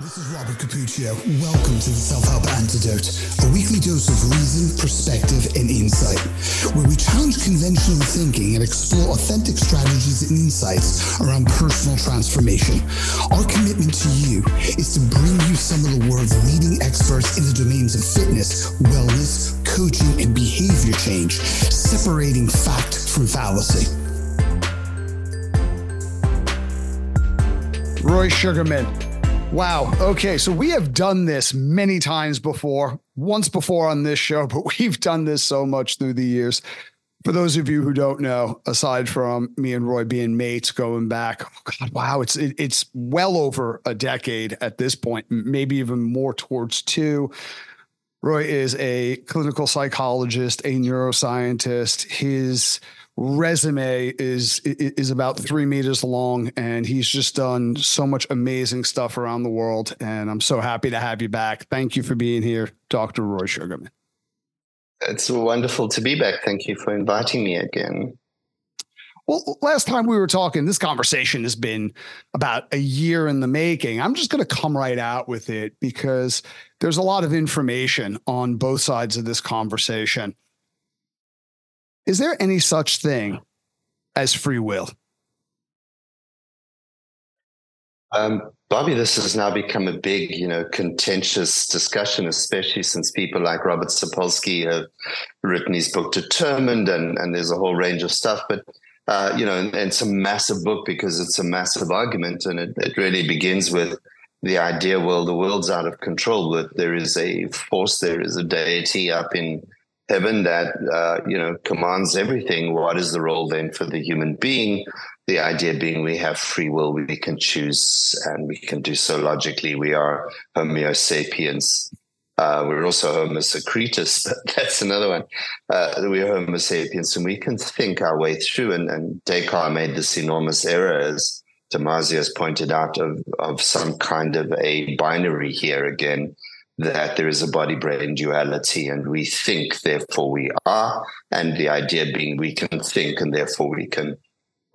This is Robert Cappuccio. Welcome to the Self Help Antidote, a weekly dose of reason, perspective, and insight, where we challenge conventional thinking and explore authentic strategies and insights around personal transformation. Our commitment to you is to bring you some of the world's leading experts in the domains of fitness, wellness, coaching, and behavior change, separating fact from fallacy. Roy Sugarman. Wow. Okay. So we have done this many times before, once before on this show, but we've done this so much through the years. For those of you who don't know, aside from me and Roy being mates going back, oh God, wow, it's it, it's well over a decade at this point, maybe even more towards two. Roy is a clinical psychologist, a neuroscientist. His resume is is about three meters long, and he's just done so much amazing stuff around the world. And I'm so happy to have you back. Thank you for being here, Dr. Roy Sugarman. It's wonderful to be back. Thank you for inviting me again. Well, last time we were talking, this conversation has been about a year in the making. I'm just going to come right out with it because there's a lot of information on both sides of this conversation. Is there any such thing as free will? Um, Bobby, this has now become a big, you know, contentious discussion, especially since people like Robert Sapolsky have written his book Determined, and, and there's a whole range of stuff. But uh, you know, and, and, it's a massive book because it's a massive argument, and it, it really begins with the idea, well, the world's out of control, but there is a force, there is a deity up in heaven that uh, you know commands everything. What is the role then for the human being? The idea being we have free will we can choose and we can do so logically. We are homo sapiens. Uh, we're also homo secretus but that's another one. Uh, we're homo sapiens and we can think our way through. And, and descartes made this enormous error as Damasio has pointed out of, of some kind of a binary here again that there is a body brain duality and we think, therefore we are. And the idea being we can think and therefore we can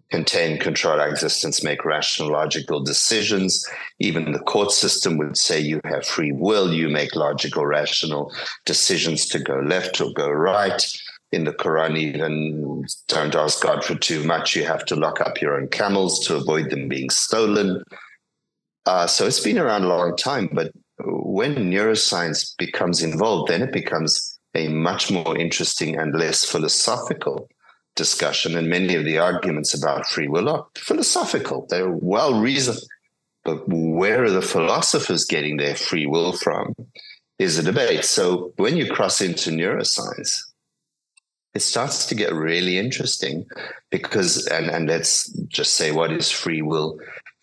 contain, control our existence, make rational, logical decisions. Even the court system would say you have free will, you make logical, rational decisions to go left or go right. In the Quran, even don't ask God for too much. You have to lock up your own camels to avoid them being stolen. Uh, so it's been around a long time, but when neuroscience becomes involved, then it becomes a much more interesting and less philosophical discussion. And many of the arguments about free will are philosophical, they're well reasoned. But where are the philosophers getting their free will from is a debate. So when you cross into neuroscience, it starts to get really interesting because, and, and let's just say, what is free will?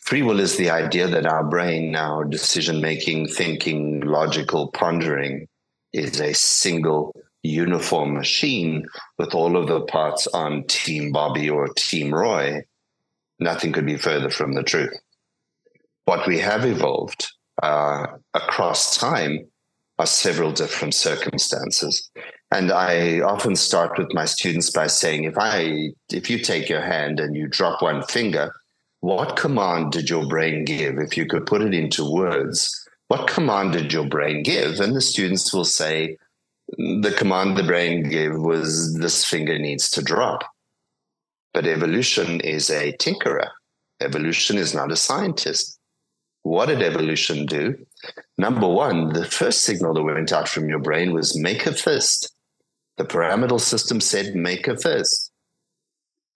Free will is the idea that our brain, our decision making, thinking, logical pondering is a single uniform machine with all of the parts on Team Bobby or Team Roy. Nothing could be further from the truth. What we have evolved uh, across time are several different circumstances. And I often start with my students by saying, if I, if you take your hand and you drop one finger, what command did your brain give? If you could put it into words, what command did your brain give? And the students will say, the command the brain gave was this finger needs to drop. But evolution is a tinkerer. Evolution is not a scientist. What did evolution do? Number one, the first signal that went out from your brain was make a fist. The pyramidal system said make a fist.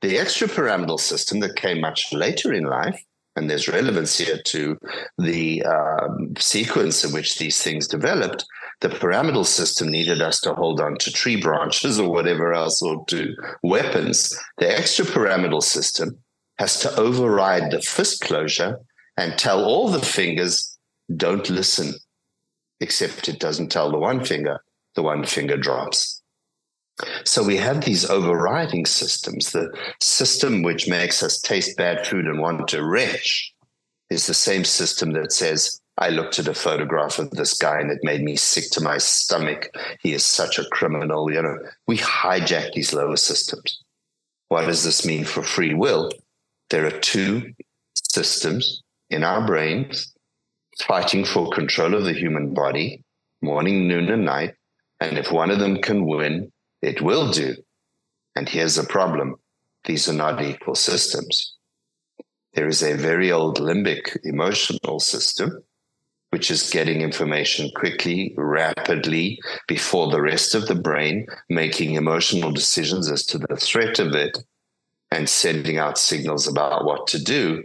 The extrapyramidal system that came much later in life, and there's relevance here to the um, sequence in which these things developed, the pyramidal system needed us to hold on to tree branches or whatever else or to weapons. The extrapyramidal system has to override the fist closure and tell all the fingers, don't listen, except it doesn't tell the one finger, the one finger drops. So we have these overriding systems. The system which makes us taste bad food and want to retch is the same system that says, I looked at a photograph of this guy and it made me sick to my stomach. He is such a criminal. You know, we hijack these lower systems. What does this mean for free will? There are two systems in our brains fighting for control of the human body, morning, noon, and night. And if one of them can win, it will do. And here's the problem these are not equal systems. There is a very old limbic emotional system, which is getting information quickly, rapidly, before the rest of the brain, making emotional decisions as to the threat of it, and sending out signals about what to do.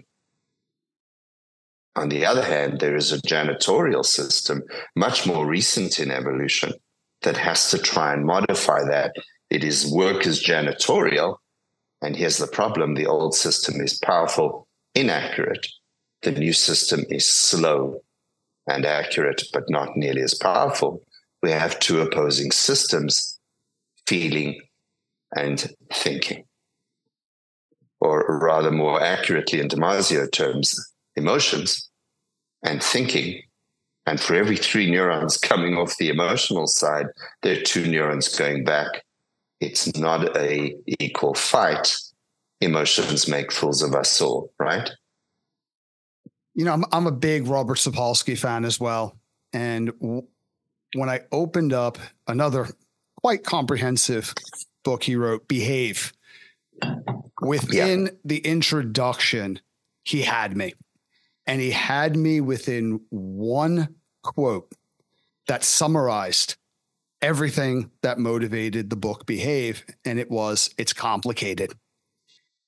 On the other hand, there is a janitorial system, much more recent in evolution, that has to try and modify that. It is work as janitorial. And here's the problem the old system is powerful, inaccurate. The new system is slow and accurate, but not nearly as powerful. We have two opposing systems feeling and thinking. Or rather, more accurately, in Damasio terms, emotions and thinking. And for every three neurons coming off the emotional side, there are two neurons going back. It's not a equal fight. Emotions make fools of us all, right? You know, I'm, I'm a big Robert Sapolsky fan as well. And w- when I opened up another quite comprehensive book he wrote, Behave, within yeah. the introduction, he had me and he had me within one quote that summarized everything that motivated the book Behave. And it was, it's complicated.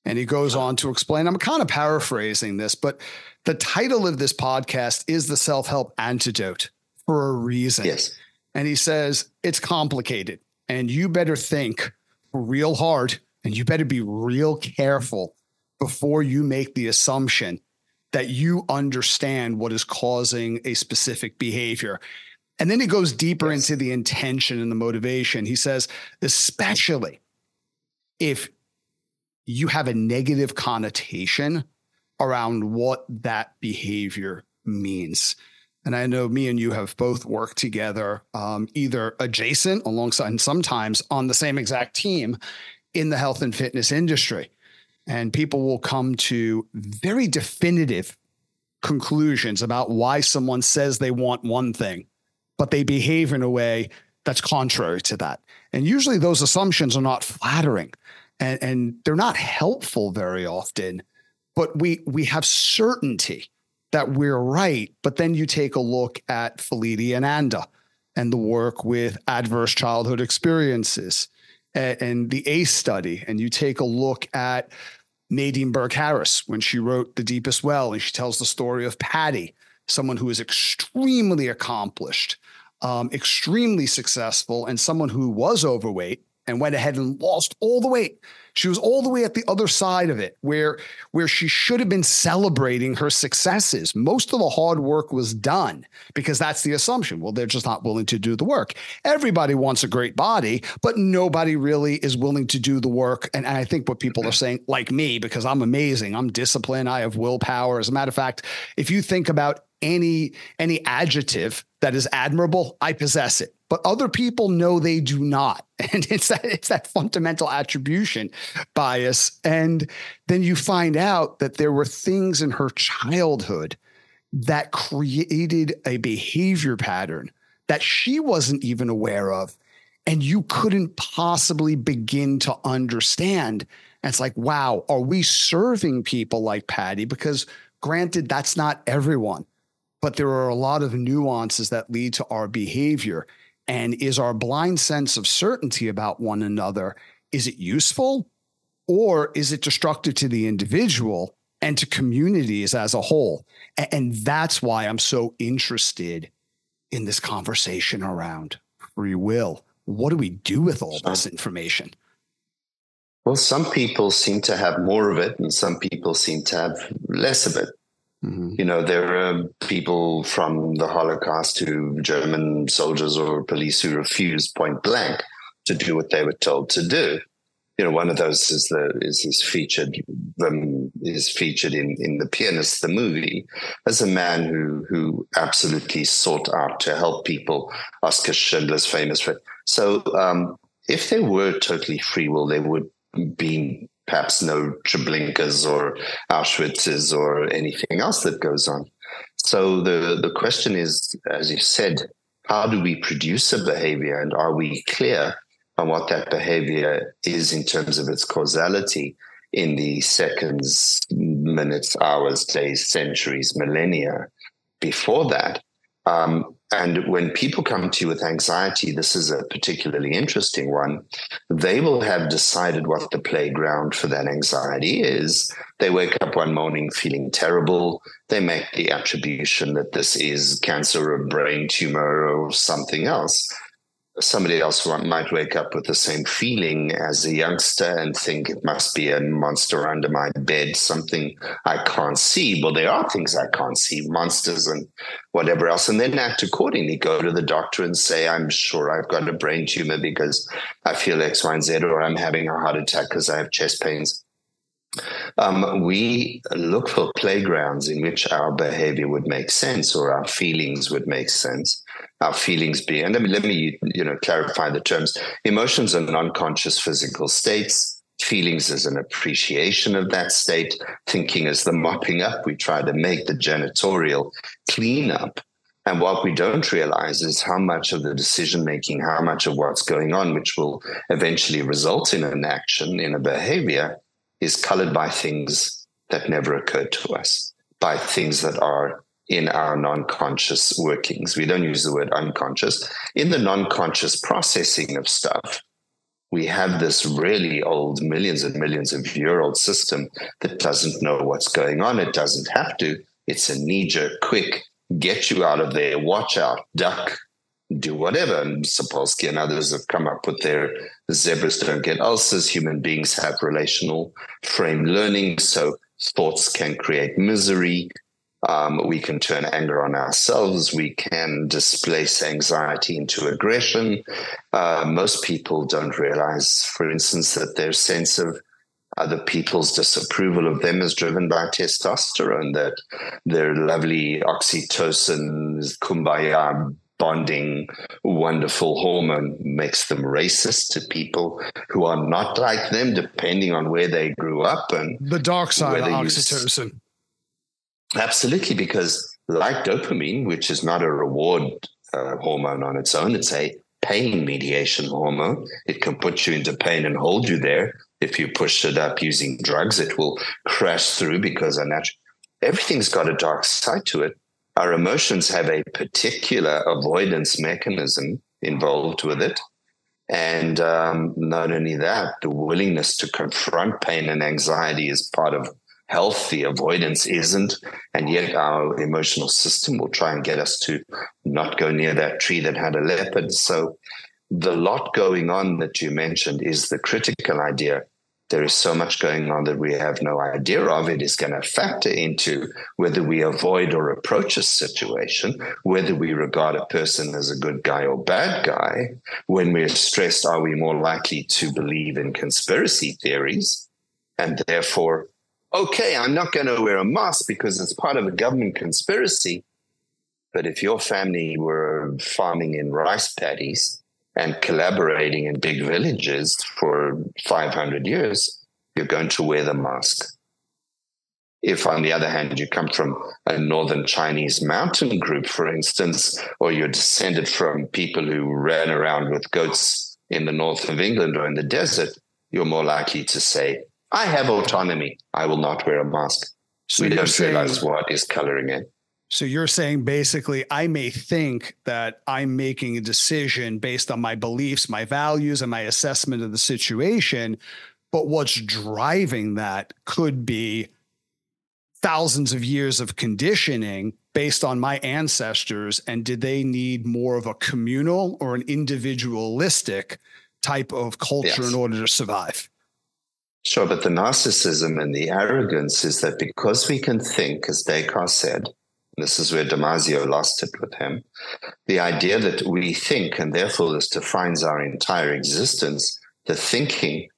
And he goes on to explain, I'm kind of paraphrasing this, but the title of this podcast is The Self Help Antidote for a reason. Yes. And he says, it's complicated and you better think real hard and you better be real careful before you make the assumption that you understand what is causing a specific behavior. And then he goes deeper yes. into the intention and the motivation. He says, especially if you have a negative connotation around what that behavior means. And I know me and you have both worked together, um, either adjacent alongside, and sometimes on the same exact team in the health and fitness industry and people will come to very definitive conclusions about why someone says they want one thing, but they behave in a way that's contrary to that. And usually those assumptions are not flattering and, and they're not helpful very often, but we we have certainty that we're right. But then you take a look at Felitti and Anda and the work with adverse childhood experiences and, and the ACE study, and you take a look at Nadine Burke Harris when she wrote The Deepest Well, and she tells the story of Patty, someone who is extremely accomplished, um, extremely successful, and someone who was overweight and went ahead and lost all the weight she was all the way at the other side of it, where where she should have been celebrating her successes. Most of the hard work was done because that's the assumption. Well, they're just not willing to do the work. Everybody wants a great body, but nobody really is willing to do the work. And, and I think what people are saying, like me, because I'm amazing, I'm disciplined, I have willpower. As a matter of fact, if you think about any any adjective that is admirable, I possess it. But other people know they do not. And it's that it's that fundamental attribution bias. And then you find out that there were things in her childhood that created a behavior pattern that she wasn't even aware of. And you couldn't possibly begin to understand. And it's like, wow, are we serving people like Patty? Because granted, that's not everyone but there are a lot of nuances that lead to our behavior. And is our blind sense of certainty about one another, is it useful or is it destructive to the individual and to communities as a whole? And that's why I'm so interested in this conversation around free will. What do we do with all this information? Well, some people seem to have more of it, and some people seem to have less of it. Mm-hmm. You know, there are people from the Holocaust who German soldiers or police who refused point blank to do what they were told to do. You know, one of those is the is, is featured um, is featured in in the pianist the movie as a man who who absolutely sought out to help people. Oskar Schindler's famous so. Um, if there were totally free will, there would be perhaps no Treblinkas or Auschwitzes or anything else that goes on. So the, the question is, as you said, how do we produce a behavior and are we clear on what that behavior is in terms of its causality in the seconds, minutes, hours, days, centuries, millennia before that? Um, and when people come to you with anxiety, this is a particularly interesting one. They will have decided what the playground for that anxiety is. They wake up one morning feeling terrible. They make the attribution that this is cancer or brain tumor or something else somebody else might wake up with the same feeling as a youngster and think it must be a monster under my bed, something I can't see. Well, there are things I can't see, monsters and whatever else, and then act accordingly. Go to the doctor and say, I'm sure I've got a brain tumor because I feel X, Y, and Z, or I'm having a heart attack because I have chest pains. Um, we look for playgrounds in which our behavior would make sense or our feelings would make sense our feelings be. And let me let me you know clarify the terms. Emotions are non-conscious physical states. Feelings is an appreciation of that state. Thinking is the mopping up. We try to make the janitorial cleanup. And what we don't realize is how much of the decision making, how much of what's going on, which will eventually result in an action, in a behavior, is colored by things that never occurred to us, by things that are in our non conscious workings. We don't use the word unconscious. In the non conscious processing of stuff, we have this really old, millions and millions of year old system that doesn't know what's going on. It doesn't have to. It's a knee jerk, quick, get you out of there, watch out, duck, do whatever. And Sapolsky and others have come up with their zebras don't get ulcers. Human beings have relational frame learning. So thoughts can create misery. Um, we can turn anger on ourselves. We can displace anxiety into aggression. Uh, most people don't realize, for instance, that their sense of other people's disapproval of them is driven by testosterone, that their lovely oxytocin, kumbaya bonding, wonderful hormone makes them racist to people who are not like them, depending on where they grew up and the dark side of oxytocin. Absolutely, because like dopamine, which is not a reward uh, hormone on its own, it's a pain mediation hormone. It can put you into pain and hold you there. If you push it up using drugs, it will crash through because unnatural. Everything's got a dark side to it. Our emotions have a particular avoidance mechanism involved with it. And um, not only that, the willingness to confront pain and anxiety is part of healthy avoidance isn't. And yet our emotional system will try and get us to not go near that tree that had a leopard. So the lot going on that you mentioned is the critical idea. There is so much going on that we have no idea of. It is going to factor into whether we avoid or approach a situation, whether we regard a person as a good guy or bad guy. When we're stressed, are we more likely to believe in conspiracy theories? And therefore, okay, I'm not going to wear a mask because it's part of a government conspiracy. But if your family were farming in rice paddies and collaborating in big villages for 500 years, you're going to wear the mask. If, on the other hand, you come from a northern Chinese mountain group, for instance, or you're descended from people who ran around with goats in the north of England or in the desert, you're more likely to say, I have autonomy. I will not wear a mask. So we don't saying, realize what is coloring in. So you're saying basically, I may think that I'm making a decision based on my beliefs, my values, and my assessment of the situation. But what's driving that could be thousands of years of conditioning based on my ancestors. And did they need more of a communal or an individualistic type of culture yes. in order to survive? Sure, but the narcissism and the arrogance is that because we can think, as Descartes said, this is where Damasio lost it with him, the idea that we think and therefore this defines our entire existence, the thinking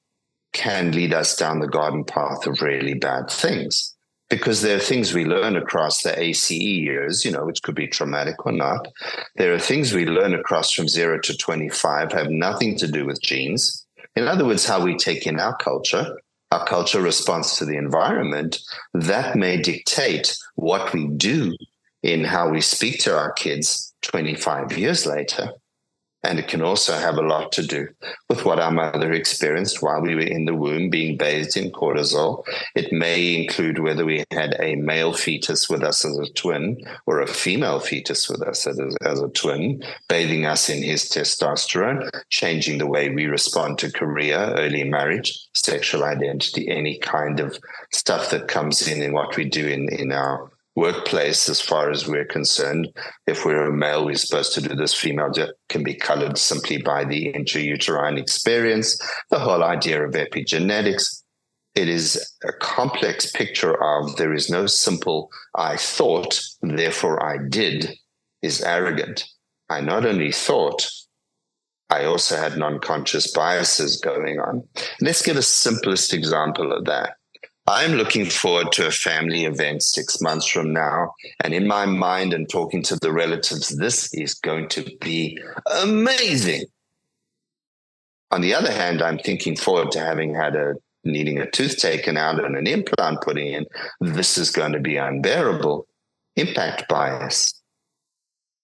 can lead us down the garden path of really bad things. Because there are things we learn across the ACE years, you know, which could be traumatic or not. There are things we learn across from zero to 25 have nothing to do with genes in other words, how we take in our culture, our culture responds to the environment, that may dictate what we do in how we speak to our kids 25 years later. And it can also have a lot to do with what our mother experienced while we were in the womb being bathed in cortisol. It may include whether we had a male fetus with us as a twin or a female fetus with us as a, as a twin, bathing us in his testosterone, changing the way we respond to career, early marriage, sexual identity, any kind of stuff that comes in in what we do in, in our workplace as far as we're concerned. If we're a male, we're supposed to do this. Female can be colored simply by the intrauterine experience. The whole idea of epigenetics. It is a complex picture of there is no simple I thought, therefore I did is arrogant. I not only thought, I also had non conscious biases going on. Let's give a simplest example of that. I'm looking forward to a family event six months from now. And in my mind and talking to the relatives, this is going to be amazing. On the other hand, I'm thinking forward to having had a needing a tooth taken out and an implant put in. This is going to be unbearable. Impact bias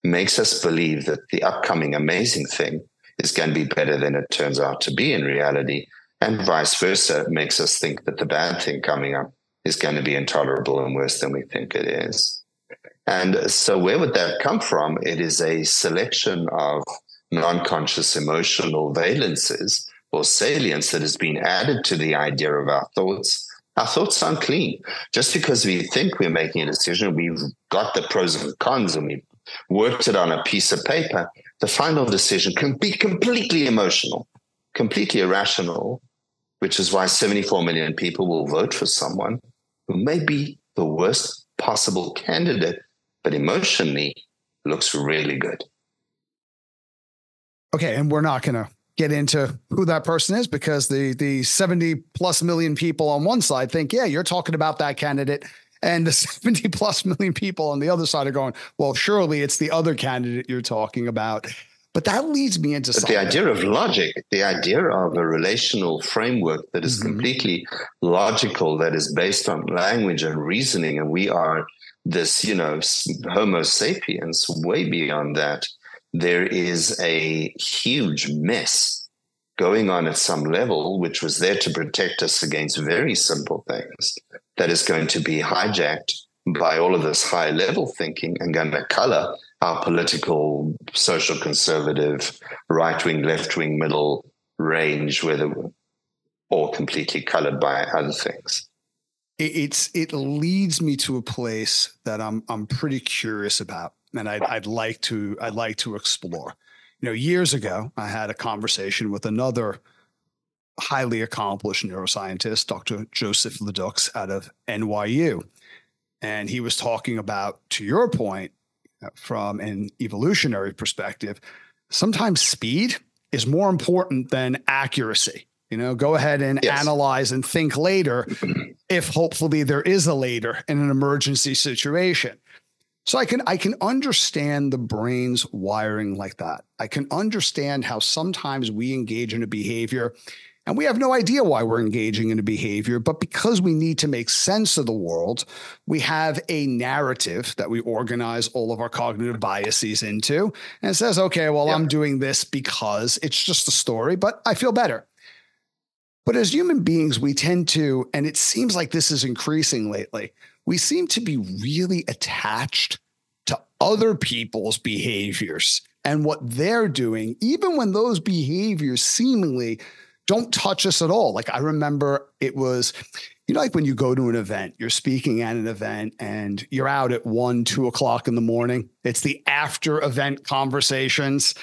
makes us believe that the upcoming amazing thing is going to be better than it turns out to be in reality and vice versa it makes us think that the bad thing coming up is going to be intolerable and worse than we think it is. And so, where would that come from? It is a selection of non conscious emotional valences or salience that has been added to the idea of our thoughts. Our thoughts aren't clean. Just because we think we're making a decision, we've got the pros and cons and we've worked it on a piece of paper, the final decision can be completely emotional, completely irrational, which is why 74 million people will vote for someone who may be the worst possible candidate, but emotionally looks really good. Okay, and we're not going to get into who that person is because the the 70 plus million people on one side think, yeah, you're talking about that candidate. And the 70 plus million people on the other side are going, well, surely it's the other candidate you're talking about. But that leads me into the idea of logic, the idea of a relational framework that is mm-hmm. completely logical, that is based on language and reasoning. And we are this, you know, Homo sapiens, way beyond that. There is a huge mess going on at some level, which was there to protect us against very simple things, that is going to be hijacked by all of this high level thinking and going to color our political, social conservative, right wing, left wing, middle range, whether or completely colored by other things. It's it leads me to a place that I'm I'm pretty curious about, and I'd I'd like to I'd like to explore. You know, years ago, I had a conversation with another highly accomplished neuroscientist, Dr. Joseph LeDoux out of NYU. And he was talking about, to your point, Uh, from an evolutionary perspective, sometimes speed is more important than accuracy. You know, go ahead and yes. analyze and think later if hopefully there is a later in an emergency situation. So I can I can understand the brain's wiring like that. I can understand how sometimes we engage in a behavior and we have no idea why we're engaging in a behavior, but because we need to make sense of the world, we have a narrative that we organize all of our cognitive biases into. And it says, okay, well, I'm doing this because it's just a story, but I feel better. But as human beings, we tend to, and it seems like this is increasing lately, we seem to be really attached to other people's behaviors and what they're doing, even when those behaviors seemingly don't touch us at all. Like I remember it was, you know, like when you go to an event, you're speaking at an event and you're out at one, two o'clock in the morning. It's the after event conversations.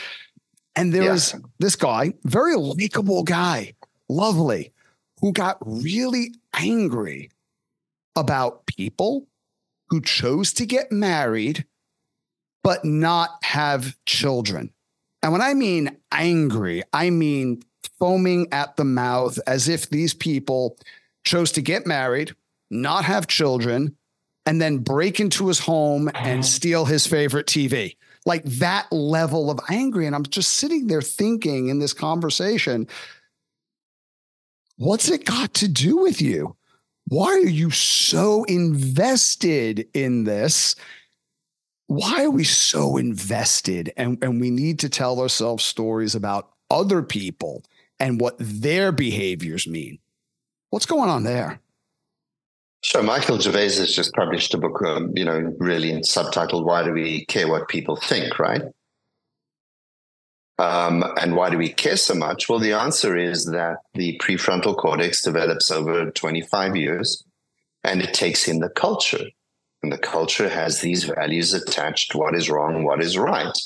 And there yeah. was this guy, very likable guy, lovely, who got really angry about people who chose to get married but not have children. And when I mean angry, I mean foaming at the mouth as if these people chose to get married, not have children, and then break into his home and steal his favorite TV. Like that level of angry. And I'm just sitting there thinking in this conversation, what's it got to do with you? Why are you so invested in this? why are we so invested and, and we need to tell ourselves stories about other people and what their behaviors mean? What's going on there? So Michael Gervais has just published a book, um, you know, really subtitled "Why Do We Care What People Think?" Right? Um, and why do we care so much? Well, the answer is that the prefrontal cortex develops over 25 years, and it takes in the culture, and the culture has these values attached: what is wrong, what is right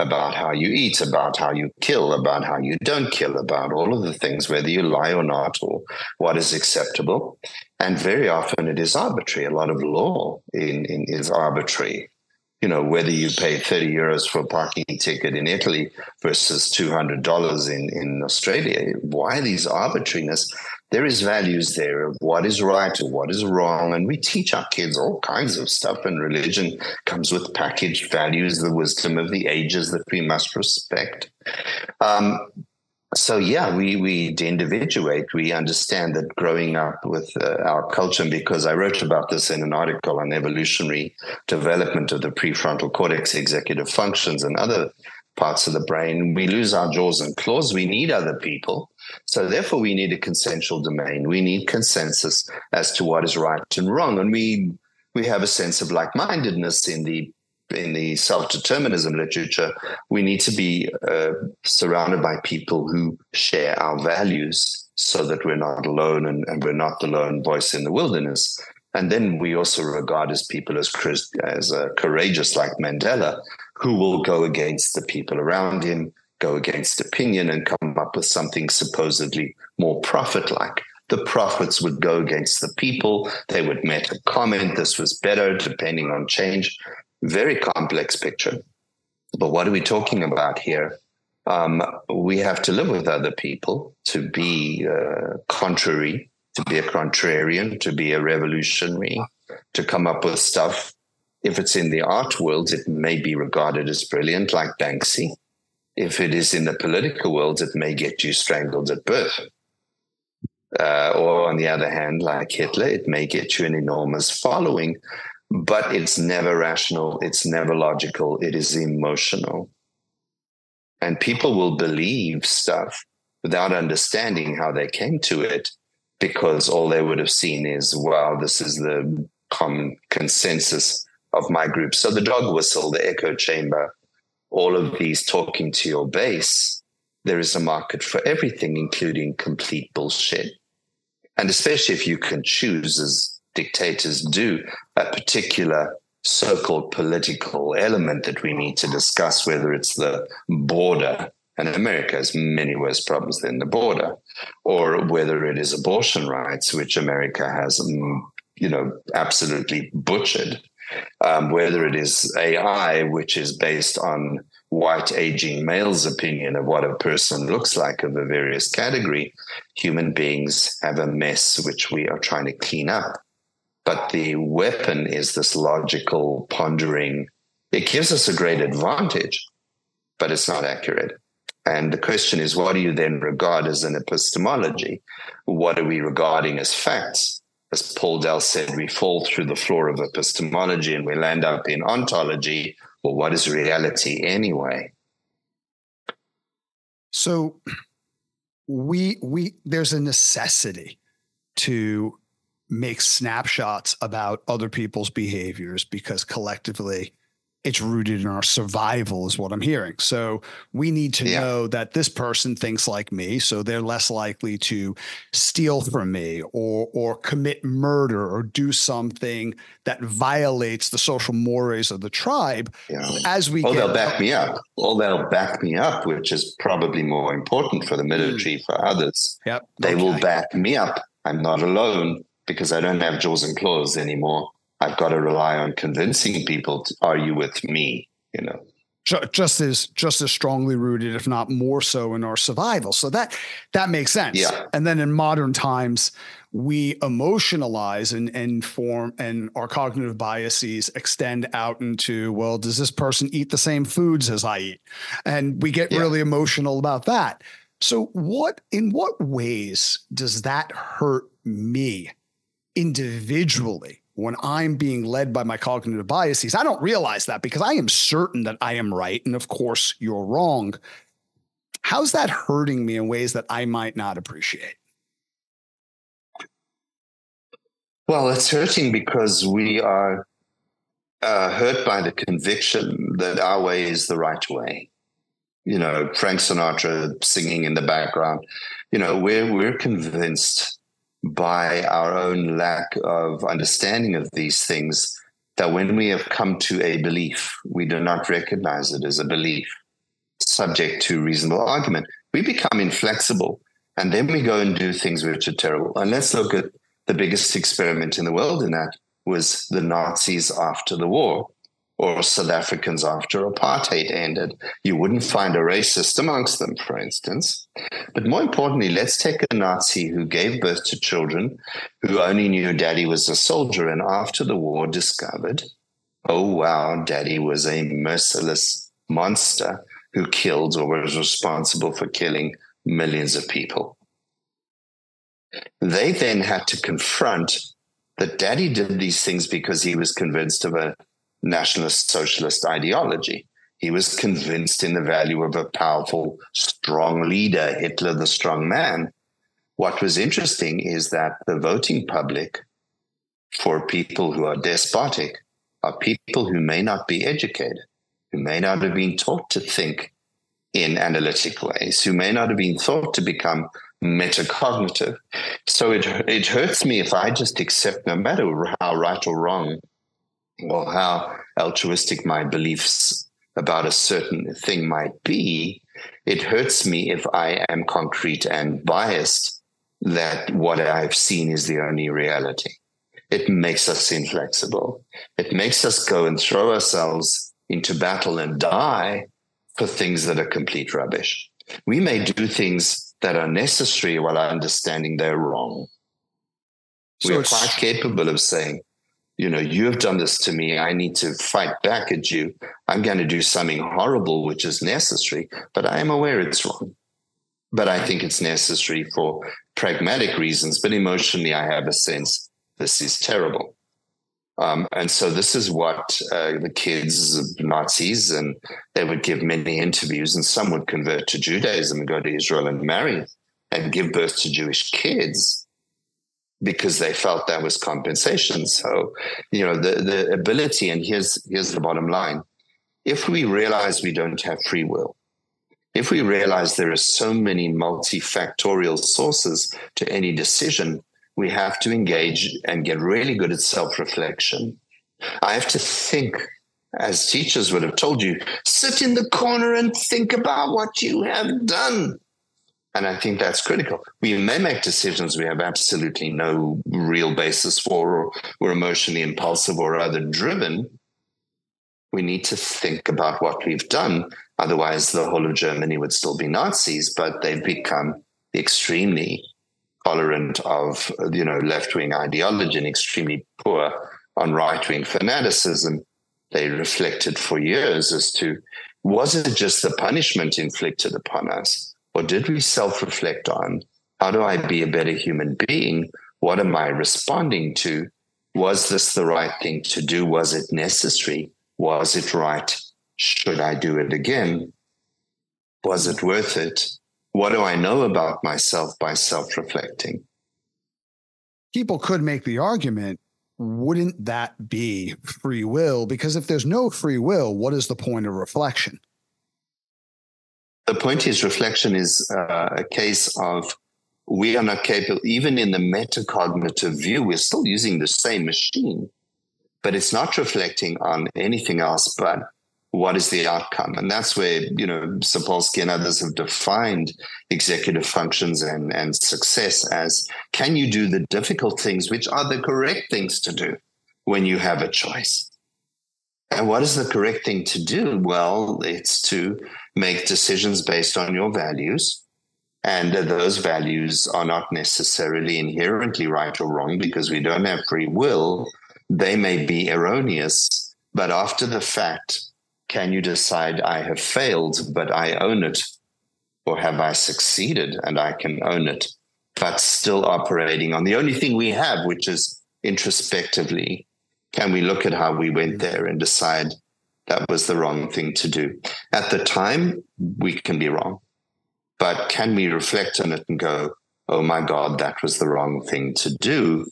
about how you eat, about how you kill, about how you don't kill, about all of the things, whether you lie or not, or what is acceptable. And very often it is arbitrary. A lot of law in, in, is arbitrary. You know, whether you pay 30 euros for a parking ticket in Italy versus $200 in, in Australia, why these arbitrariness? There is values there of what is right or what is wrong. And we teach our kids all kinds of stuff. And religion comes with packaged values, the wisdom of the ages that we must respect. Um, so yeah, we we individuate. We understand that growing up with uh, our culture, because I wrote about this in an article on evolutionary development of the prefrontal cortex, executive functions, and other parts of the brain. We lose our jaws and claws. We need other people. So therefore, we need a consensual domain. We need consensus as to what is right and wrong, and we we have a sense of like-mindedness in the in the self-determinism literature. We need to be uh, surrounded by people who share our values, so that we're not alone and, and we're not the lone voice in the wilderness. And then we also regard as people as as uh, courageous, like Mandela, who will go against the people around him, go against opinion and come up with something supposedly more prophet like. The prophets would go against the people. They would make a comment. This was better, depending on change. Very complex picture. But what are we talking about here? Um, we have to live with other people to be uh, contrary, to be a contrarian, to be a revolutionary, to come up with stuff. If it's in the art world, it may be regarded as brilliant, like Banksy. If it is in the political world, it may get you strangled at birth. Uh, or on the other hand, like Hitler, it may get you an enormous following, but it's never rational, it's never logical, it is emotional. And people will believe stuff without understanding how they came to it because all they would have seen is, wow, this is the common consensus of my group. So the dog whistle, the echo chamber, all of these talking to your base, there is a market for everything, including complete bullshit. And especially if you can choose, as dictators do, a particular so called political element that we need to discuss, whether it's the border, and America has many worse problems than the border, or whether it is abortion rights, which America has, mm, you know, absolutely butchered um, whether it is AI, which is based on white aging male's opinion of what a person looks like of a various category, human beings have a mess which we are trying to clean up. But the weapon is this logical pondering. It gives us a great advantage, but it's not accurate. And the question is, what do you then regard as an epistemology? What are we regarding as facts? As Paul Dell said, we fall through the floor of epistemology and we land up in ontology. Well, what is reality anyway? So we we there's a necessity to make snapshots about other people's behaviors because collectively it's rooted in our survival is what i'm hearing so we need to yeah. know that this person thinks like me so they're less likely to steal from me or or commit murder or do something that violates the social mores of the tribe yeah. as we oh they'll back me up or they'll back me up which is probably more important for the military mm. for others yep they okay. will back me up i'm not alone because i don't have jaws and claws anymore I've got to rely on convincing people to argue with me, you know. Just as just as strongly rooted, if not more so, in our survival. So that that makes sense. Yeah. And then in modern times, we emotionalize and, and form and our cognitive biases extend out into, well, does this person eat the same foods as I eat? And we get yeah. really emotional about that. So what in what ways does that hurt me individually when I'm being led by my cognitive biases. I don't realize that because I am certain that I am right. And of course, you're wrong. How's that hurting me in ways that I might not appreciate? Well, it's hurting because we are uh, hurt by the conviction that our way is the right way. You know, Frank Sinatra singing in the background. You know, we're we're convinced by our own lack of understanding of these things that when we have come to a belief, we do not recognize it as a belief subject to reasonable argument. We become inflexible and then we go and do things which are terrible. And let's look at the biggest experiment in the world in that was the Nazis after the war or South Africans after apartheid ended. You wouldn't find a racist amongst them, for instance. But more importantly, let's take a Nazi who gave birth to children who only knew daddy was a soldier and after the war discovered, oh, wow, daddy was a merciless monster who killed or was responsible for killing millions of people. They then had to confront that daddy did these things because he was convinced of a nationalist socialist ideology. He was convinced in the value of a powerful, strong leader, Hitler, the strong man. What was interesting is that the voting public for people who are despotic are people who may not be educated, who may not have been taught to think in analytic ways, who may not have been thought to become metacognitive. So it, it hurts me if I just accept, no matter how right or wrong or how altruistic my beliefs about a certain thing might be, it hurts me if I am concrete and biased that what I've seen is the only reality. It makes us inflexible. It makes us go and throw ourselves into battle and die for things that are complete rubbish. We may do things that are necessary while understanding they're wrong. So we are quite capable of saying, you know, you have done this to me. I need to fight back at you. I'm going to do something horrible, which is necessary, but I am aware it's wrong. But I think it's necessary for pragmatic reasons. But emotionally, I have a sense this is terrible. Um, and so this is what uh, the kids, of Nazis, and they would give many interviews, and some would convert to Judaism and go to Israel and marry and give birth to Jewish kids because they felt that was compensation. So, you know, the, the ability, and here's, here's the bottom line. If we realize we don't have free will, if we realize there are so many multifactorial sources to any decision, we have to engage and get really good at self reflection. I have to think, as teachers would have told you, sit in the corner and think about what you have done. And I think that's critical. We may make decisions we have absolutely no real basis for, or we're emotionally impulsive or other driven. We need to think about what we've done. Otherwise, the whole of Germany would still be Nazis, but they've become extremely tolerant of, you know, left wing ideology and extremely poor on right wing fanaticism. They reflected for years as to was it just the punishment inflicted upon us? Or did we self reflect on how do I be a better human being? What am I responding to? Was this the right thing to do? Was it necessary? Was it right? Should I do it again? Was it worth it? What do I know about myself by self reflecting? People could make the argument wouldn't that be free will? Because if there's no free will, what is the point of reflection? The point is reflection is uh, a case of we are not capable, even in the metacognitive view, we're still using the same machine, but it's not reflecting on anything else but what is the outcome. And that's where, you know, Sapolsky and others have defined executive functions and, and success as can you do the difficult things, which are the correct things to do when you have a choice? And what is the correct thing to do? Well, it's to make decisions based on your values. And those values are not necessarily inherently right or wrong because we don't have free will. They may be erroneous, but after the fact, can you decide I have failed, but I own it? Or have I succeeded and I can own it, but still operating on the only thing we have, which is introspectively, can we look at how we went there and decide that was the wrong thing to do? At the time, we can be wrong. But can we reflect on it and go, oh my God, that was the wrong thing to do?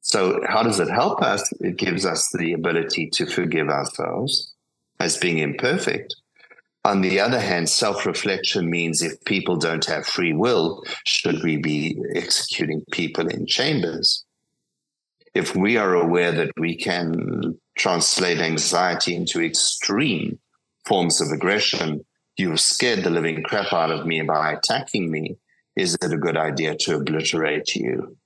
So, how does it help us? It gives us the ability to forgive ourselves as being imperfect. On the other hand, self reflection means if people don't have free will, should we be executing people in chambers? If we are aware that we can translate anxiety into extreme forms of aggression, you've scared the living crap out of me by attacking me. Is it a good idea to obliterate you?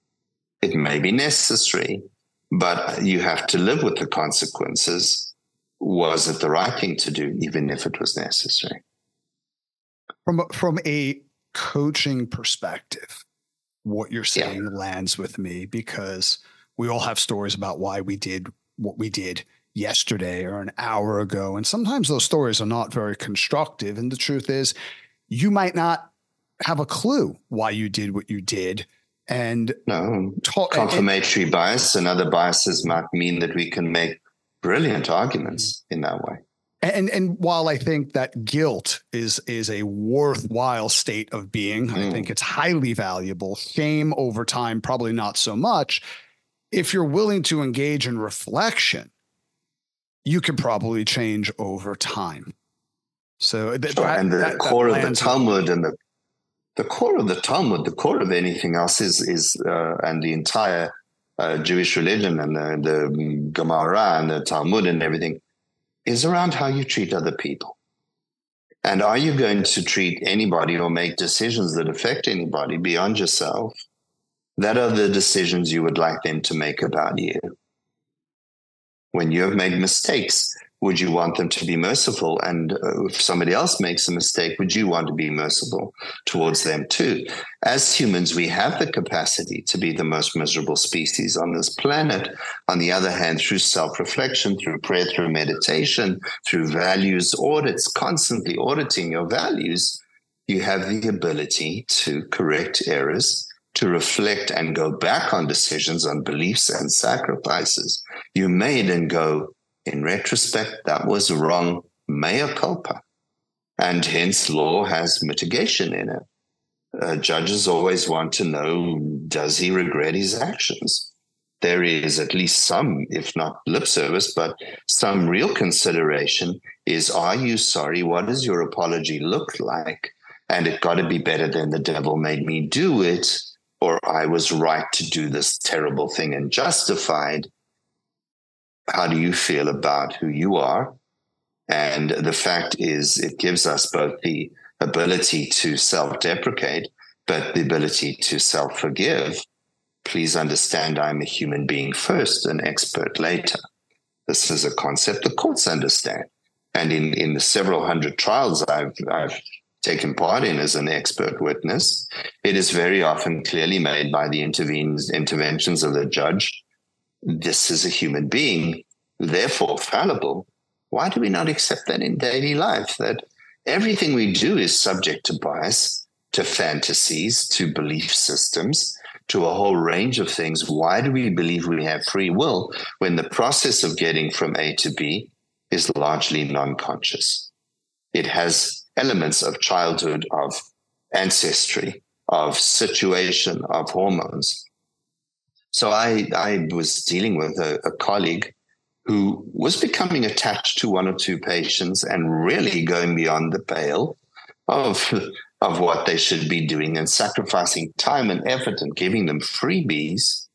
It may be necessary, but you have to live with the consequences. Was it the right thing to do, even if it was necessary? From a, from a coaching perspective, what you're saying yeah. lands with me because we all have stories about why we did what we did yesterday or an hour ago. And sometimes those stories are not very constructive. And the truth is, you might not have a clue why you did what you did. And no, ta- confirmatory and, bias and other biases might mean that we can make brilliant arguments in that way. And and while I think that guilt is is a worthwhile state of being, mm. I think it's highly valuable. Shame over time, probably not so much. If you're willing to engage in reflection, you can probably change over time. So th- sure. that, and the that, core that of the Talmud and the the core of the Talmud, the core of anything else is is uh, and the entire uh, Jewish religion and the, the Gemara and the Talmud and everything is around how you treat other people. And are you going to treat anybody or make decisions that affect anybody beyond yourself? That are the decisions you would like them to make about you when you have made mistakes, would you want them to be merciful? And uh, if somebody else makes a mistake, would you want to be merciful towards them too? As humans, we have the capacity to be the most miserable species on this planet. On the other hand, through self reflection, through prayer, through meditation, through values audits, constantly auditing your values, you have the ability to correct errors to reflect and go back on decisions, on beliefs and sacrifices you made and go, in retrospect, that was wrong, mea culpa. And hence, law has mitigation in it. Uh, judges always want to know does he regret his actions? There is at least some, if not lip service, but some real consideration is are you sorry? What does your apology look like? And it got to be better than the devil made me do it or I was right to do this terrible thing and justified. How do you feel about who you are? And the fact is, it gives us both the ability to self deprecate, but the ability to self forgive. Please understand I'm a human being first, an expert later. This is a concept the courts understand. And in, in the several hundred trials I've, I've taken part in as an expert witness, it is very often clearly made by the interventions of the judge. This is a human being, therefore fallible. Why do we not accept that in daily life? That everything we do is subject to bias, to fantasies, to belief systems, to a whole range of things. Why do we believe we have free will when the process of getting from A to B is largely non conscious? It has elements of childhood, of ancestry, of situation, of hormones. So I, I was dealing with a, a colleague who was becoming attached to one or two patients and really going beyond the pale of, of what they should be doing and sacrificing time and effort and giving them freebies.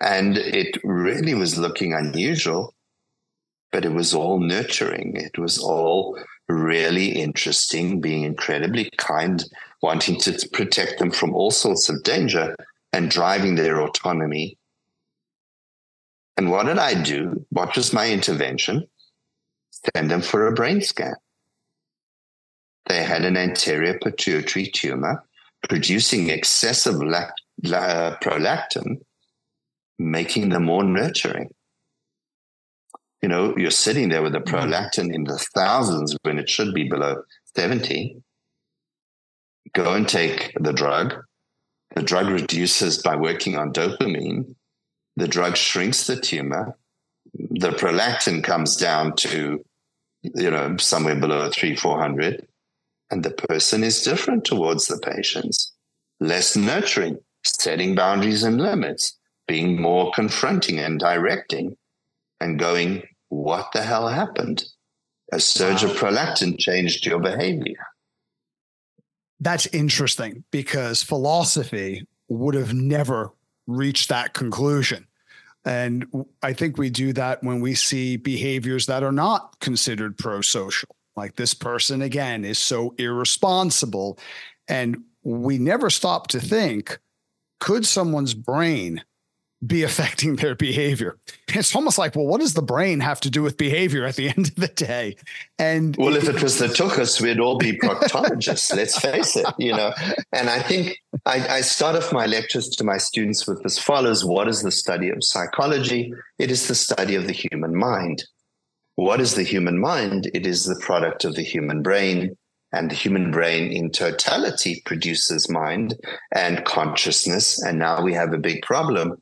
And it really was looking unusual, but it was all nurturing. It was all really interesting, being incredibly kind, wanting to protect them from all sorts of danger and driving their autonomy. And what did I do? What was my intervention? Send them for a brain scan. They had an anterior pituitary tumor producing excessive lact- la- prolactin, making them more nurturing you know, you're sitting there with a mm-hmm. prolactin in the thousands when it should be below 70. Go and take the drug. The drug reduces by working on dopamine. the drug shrinks the tumor, the prolactin comes down to, you know, somewhere below three, 400, and the person is different towards the patients, less nurturing, setting boundaries and limits, being more confronting and directing, and going, what the hell happened? A surge wow. of prolactin changed your behavior. That's interesting because philosophy would have never reached that conclusion. And I think we do that when we see behaviors that are not considered pro social. Like this person, again, is so irresponsible. And we never stop to think could someone's brain be affecting their behavior. It's almost like, well, what does the brain have to do with behavior at the end of the day? And well, if it was the tuchus, we'd all be proctologists. let's face it, you know. And I think I, I start off my lectures to my students with as follows: What is the study of psychology? It is the study of the human mind. What is the human mind? It is the product of the human brain. And the human brain in totality produces mind and consciousness. And now we have a big problem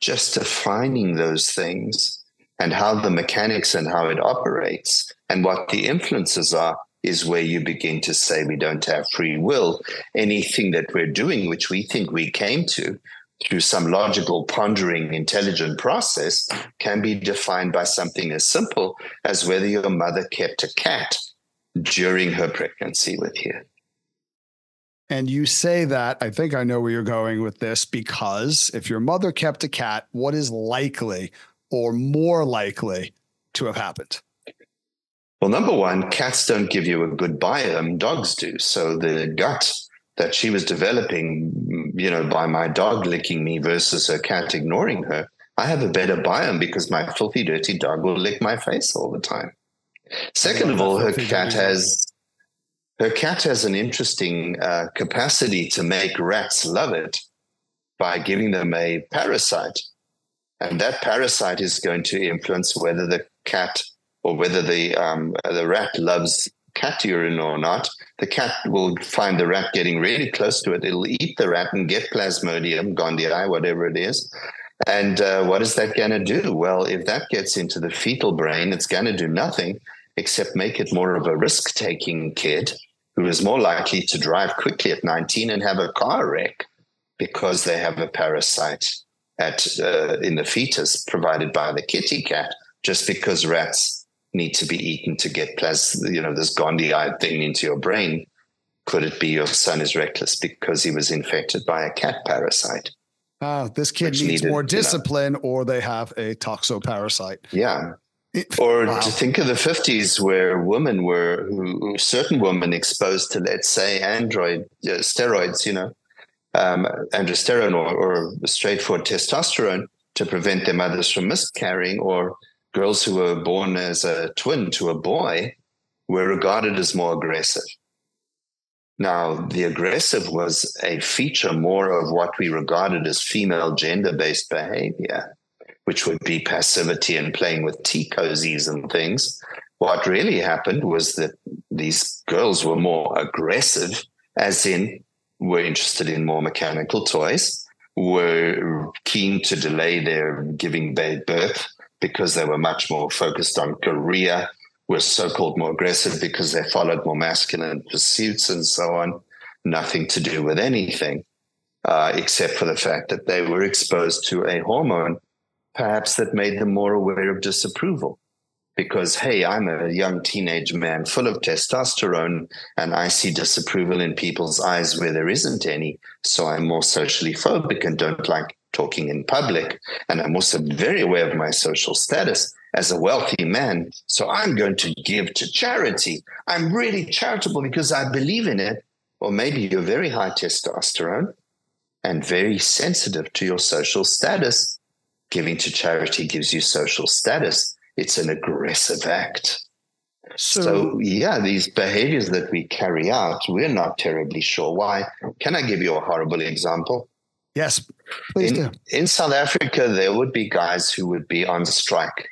just defining those things and how the mechanics and how it operates and what the influences are is where you begin to say we don't have free will. Anything that we're doing, which we think we came to through some logical, pondering, intelligent process, can be defined by something as simple as whether your mother kept a cat during her pregnancy with you. And you say that, I think I know where you're going with this, because if your mother kept a cat, what is likely or more likely to have happened? Well, number one, cats don't give you a good biome, dogs do. So the gut that she was developing, you know, by my dog licking me versus her cat ignoring her, I have a better biome because my filthy, dirty dog will lick my face all the time. Second of all, her cat has her cat has an interesting uh, capacity to make rats love it by giving them a parasite. And that parasite is going to influence whether the cat or whether the, um, the rat loves cat urine or not. The cat will find the rat getting really close to it. It'll eat the rat and get Plasmodium gondii, whatever it is. And uh, what is that going to do? Well, if that gets into the fetal brain, it's going to do nothing except make it more of a risk taking kid who is more likely to drive quickly at 19 and have a car wreck because they have a parasite at uh, in the fetus provided by the kitty cat just because rats need to be eaten to get plas you know this gondii thing into your brain. Could it be your son is reckless because he was infected by a cat parasite? Uh, this kid needs needed, more discipline you know, or they have a toxoparasite. Yeah or wow. to think of the 50s where women were who, certain women exposed to let's say android uh, steroids you know um, androsterone or, or straightforward testosterone to prevent their mothers from miscarrying or girls who were born as a twin to a boy were regarded as more aggressive now the aggressive was a feature more of what we regarded as female gender-based behavior which would be passivity and playing with tea cozies and things. What really happened was that these girls were more aggressive, as in were interested in more mechanical toys, were keen to delay their giving birth because they were much more focused on career, were so-called more aggressive because they followed more masculine pursuits and so on. Nothing to do with anything, uh, except for the fact that they were exposed to a hormone perhaps that made them more aware of disapproval. Because, hey, I'm a young teenage man full of testosterone and I see disapproval in people's eyes where there isn't any. So I'm more socially phobic and don't like talking in public. And I'm also very aware of my social status as a wealthy man. So I'm going to give to charity. I'm really charitable because I believe in it. Or maybe you're very high testosterone and very sensitive to your social status giving to charity gives you social status. It's an aggressive act. So, so, yeah, these behaviors that we carry out, we're not terribly sure why. Can I give you a horrible example? Yes, please in, do. In South Africa, there would be guys who would be on strike.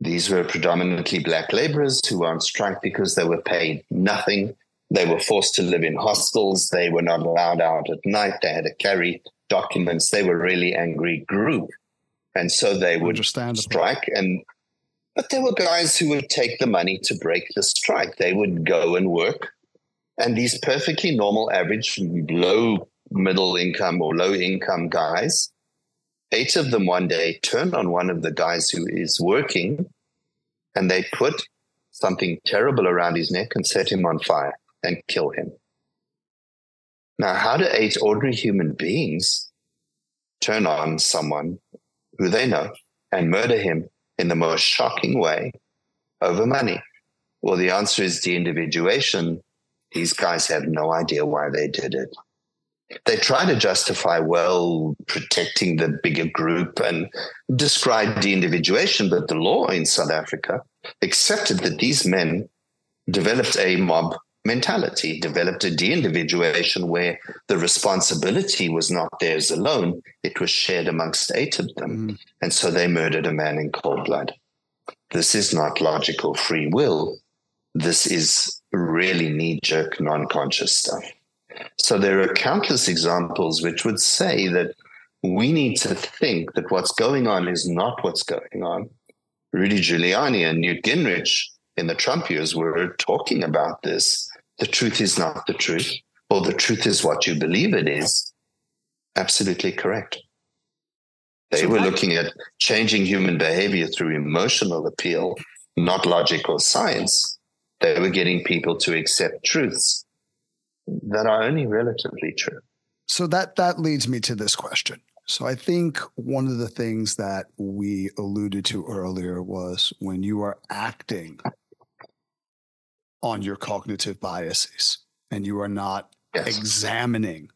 These were predominantly black laborers who were on strike because they were paid nothing. They were forced to live in hostels. They were not allowed out at night. They had to carry documents. They were really angry group And so they would strike and but there were guys who would take the money to break the strike. They would go and work. And these perfectly normal, average, low middle income or low income guys, eight of them one day turn on one of the guys who is working and they put something terrible around his neck and set him on fire and kill him. Now, how do eight ordinary human beings turn on someone who they know and murder him in the most shocking way over money? Well, the answer is de individuation. These guys have no idea why they did it. They try to justify, well, protecting the bigger group and describe de individuation, but the law in South Africa accepted that these men developed a mob mentality, developed a de individuation where the responsibility was not theirs alone, it was shared amongst eight of them. Mm. And so they murdered a man in cold blood. This is not logical free will. This is really knee jerk, non conscious stuff. So there are countless examples which would say that we need to think that what's going on is not what's going on. Rudy Giuliani and Newt Gingrich in the Trump years were talking about this the truth is not the truth, or the truth is what you believe it is, absolutely correct. They so were looking at changing human behavior through emotional appeal, not logic or science. They were getting people to accept truths that are only relatively true. So that that leads me to this question. So I think one of the things that we alluded to earlier was when you are acting on your cognitive biases and you are not yes. examining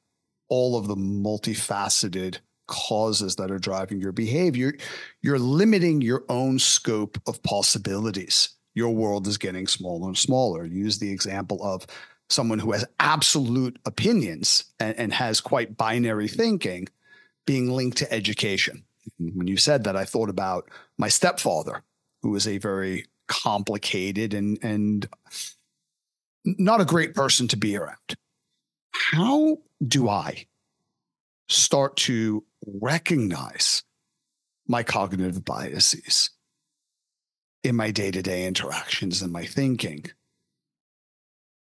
all of the multifaceted causes that are driving your behavior, you're limiting your own scope of possibilities. Your world is getting smaller and smaller. Use the example of someone who has absolute opinions and, and has quite binary thinking being linked to education. When you said that, I thought about my stepfather, who is a very complicated and and not a great person to be around. How do I start to recognize my cognitive biases in my day to day interactions and my thinking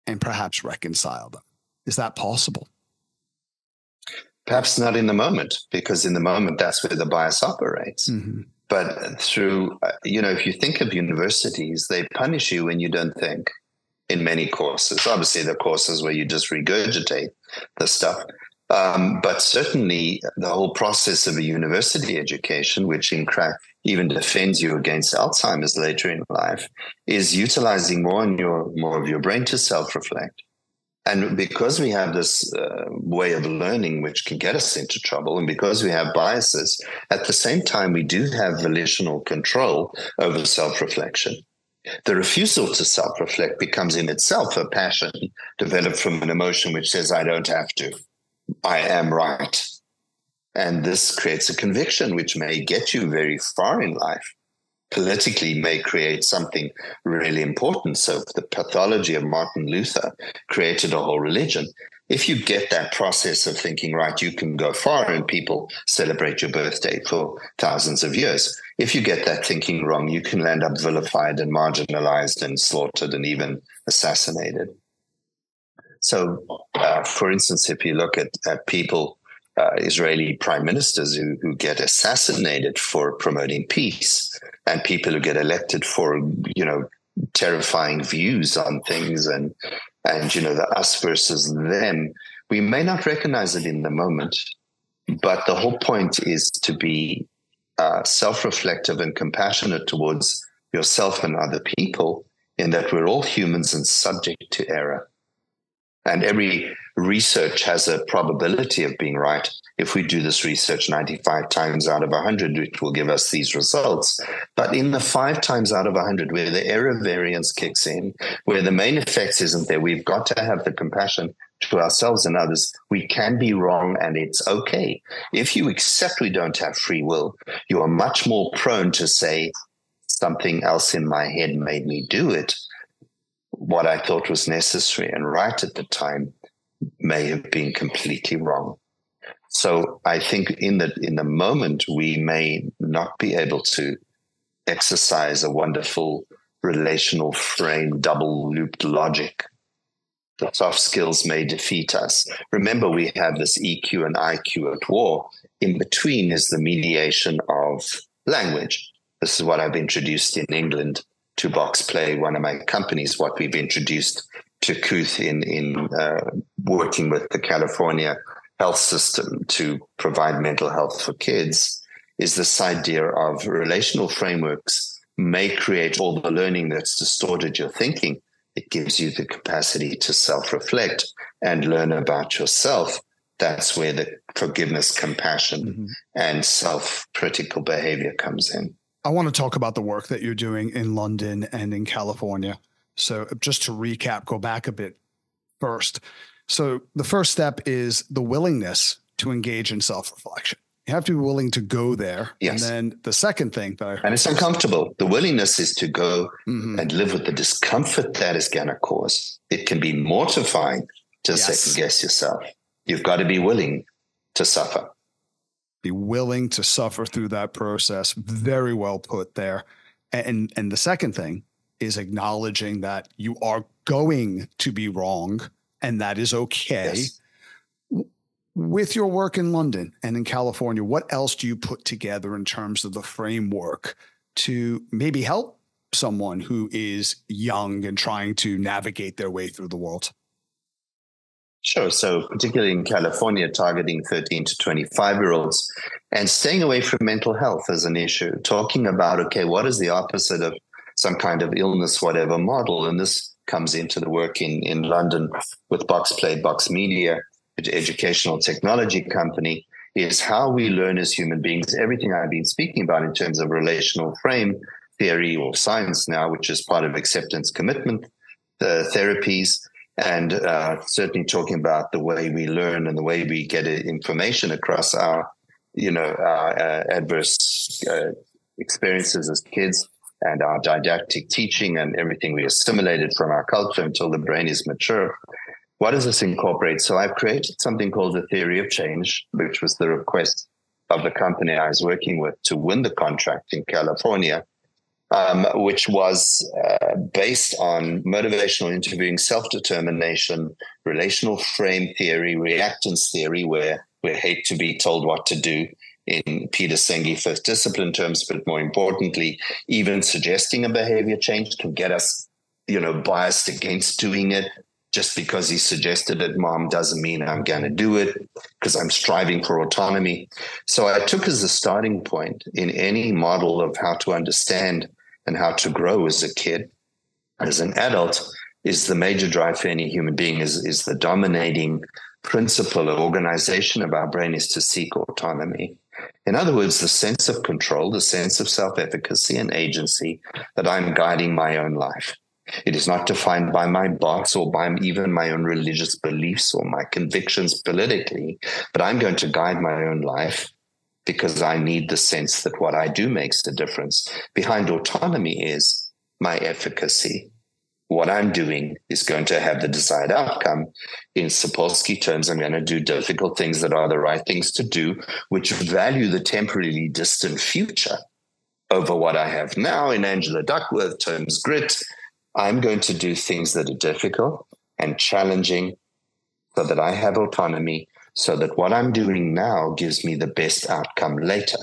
and perhaps reconcile them? Is that possible? Perhaps not in the moment, because in the moment, that's where the bias operates. Mm-hmm. But through, uh, you know, if you think of universities, they punish you when you don't think in many courses. Obviously, the courses where you just regurgitate the stuff. Um, but certainly, the whole process of a university education, which in crack even defends you against Alzheimer's later in life, is utilizing more and your more of your brain to self-reflect. And because we have this uh, way of learning, which can get us into trouble, and because we have biases, at the same time, we do have volitional control over self-reflection. The refusal to self reflect becomes in itself a passion developed from an emotion which says, I don't have to. I am right. And this creates a conviction which may get you very far in life. Politically, may create something really important. So, the pathology of Martin Luther created a whole religion. If you get that process of thinking, right, you can go far and people celebrate your birthday for thousands of years if you get that thinking wrong, you can end up vilified and marginalized and slaughtered and even assassinated. So, uh, for instance, if you look at, at people, uh, Israeli prime ministers who, who get assassinated for promoting peace, and people who get elected for, you know, terrifying views on things and and you know the us versus them we may not recognize it in the moment but the whole point is to be uh, self reflective and compassionate towards yourself and other people, in that we're all humans and subject to error. And every research has a probability of being right. If we do this research 95 times out of 100, it will give us these results. But in the five times out of 100, where the error variance kicks in, where the main effects isn't there, we've got to have the compassion to ourselves and others. We can be wrong and it's okay. If you accept we don't have free will, you are much more prone to say, something else in my head made me do it. What I thought was necessary and right at the time may have been completely wrong. So I think in the in the moment we may not be able to exercise a wonderful relational frame, double looped logic. The soft skills may defeat us. Remember, we have this EQ and IQ at war. In between is the mediation of language. This is what I've introduced in England to Box Play, one of my companies, what we've introduced to Kooth in, in uh, working with the California health system to provide mental health for kids is this idea of relational frameworks may create all the learning that's distorted your thinking. It gives you the capacity to self reflect and learn about yourself. That's where the forgiveness, compassion, mm-hmm. and self critical behavior comes in. I want to talk about the work that you're doing in London and in California. So, just to recap, go back a bit first. So, the first step is the willingness to engage in self reflection. You have to be willing to go there. Yes. And then the second thing that I And it's uncomfortable. The willingness is to go mm-hmm. and live with the discomfort that is going to cause. It can be mortifying to yes. second guess yourself. You've got to be willing to suffer. Be willing to suffer through that process. Very well put there. And and the second thing is acknowledging that you are going to be wrong and that is okay. Yes with your work in London and in California, what else do you put together in terms of the framework to maybe help someone who is young and trying to navigate their way through the world? Sure. So, particularly in California, targeting 13 to 25 year olds and staying away from mental health as an issue, talking about, okay, what is the opposite of some kind of illness, whatever model? And this comes into the work in, in London with Box Play, Box Media, educational technology company is how we learn as human beings. Everything I've been speaking about in terms of relational frame theory or science now, which is part of acceptance commitment uh, therapies, and uh, certainly talking about the way we learn and the way we get information across our, you know, our uh, adverse uh, experiences as kids and our didactic teaching and everything we assimilated from our culture until the brain is mature what does this incorporate? So I've created something called the theory of change, which was the request of the company I was working with to win the contract in California, um, which was uh, based on motivational interviewing, self determination, relational frame theory, reactance theory, where we hate to be told what to do in Peter Senge fifth discipline terms, but more importantly, even suggesting a behavior change can get us, you know, biased against doing it just because he suggested it, mom, doesn't mean I'm going to do it because I'm striving for autonomy. So I took as a starting point in any model of how to understand and how to grow as a kid, as an adult, is the major drive for any human being is, is the dominating principle of organization of our brain is to seek autonomy. In other words, the sense of control, the sense of self efficacy and agency that I'm guiding my own life. It is not defined by my boss or by even my own religious beliefs or my convictions politically, but I'm going to guide my own life because I need the sense that what I do makes a difference. Behind autonomy is my efficacy. What I'm doing is going to have the desired outcome. In Sapolsky terms, I'm going to do difficult things that are the right things to do, which value the temporarily distant future over what I have now. In Angela Duckworth terms, grit I'm going to do things that are difficult and challenging so that I have autonomy, so that what I'm doing now gives me the best outcome later.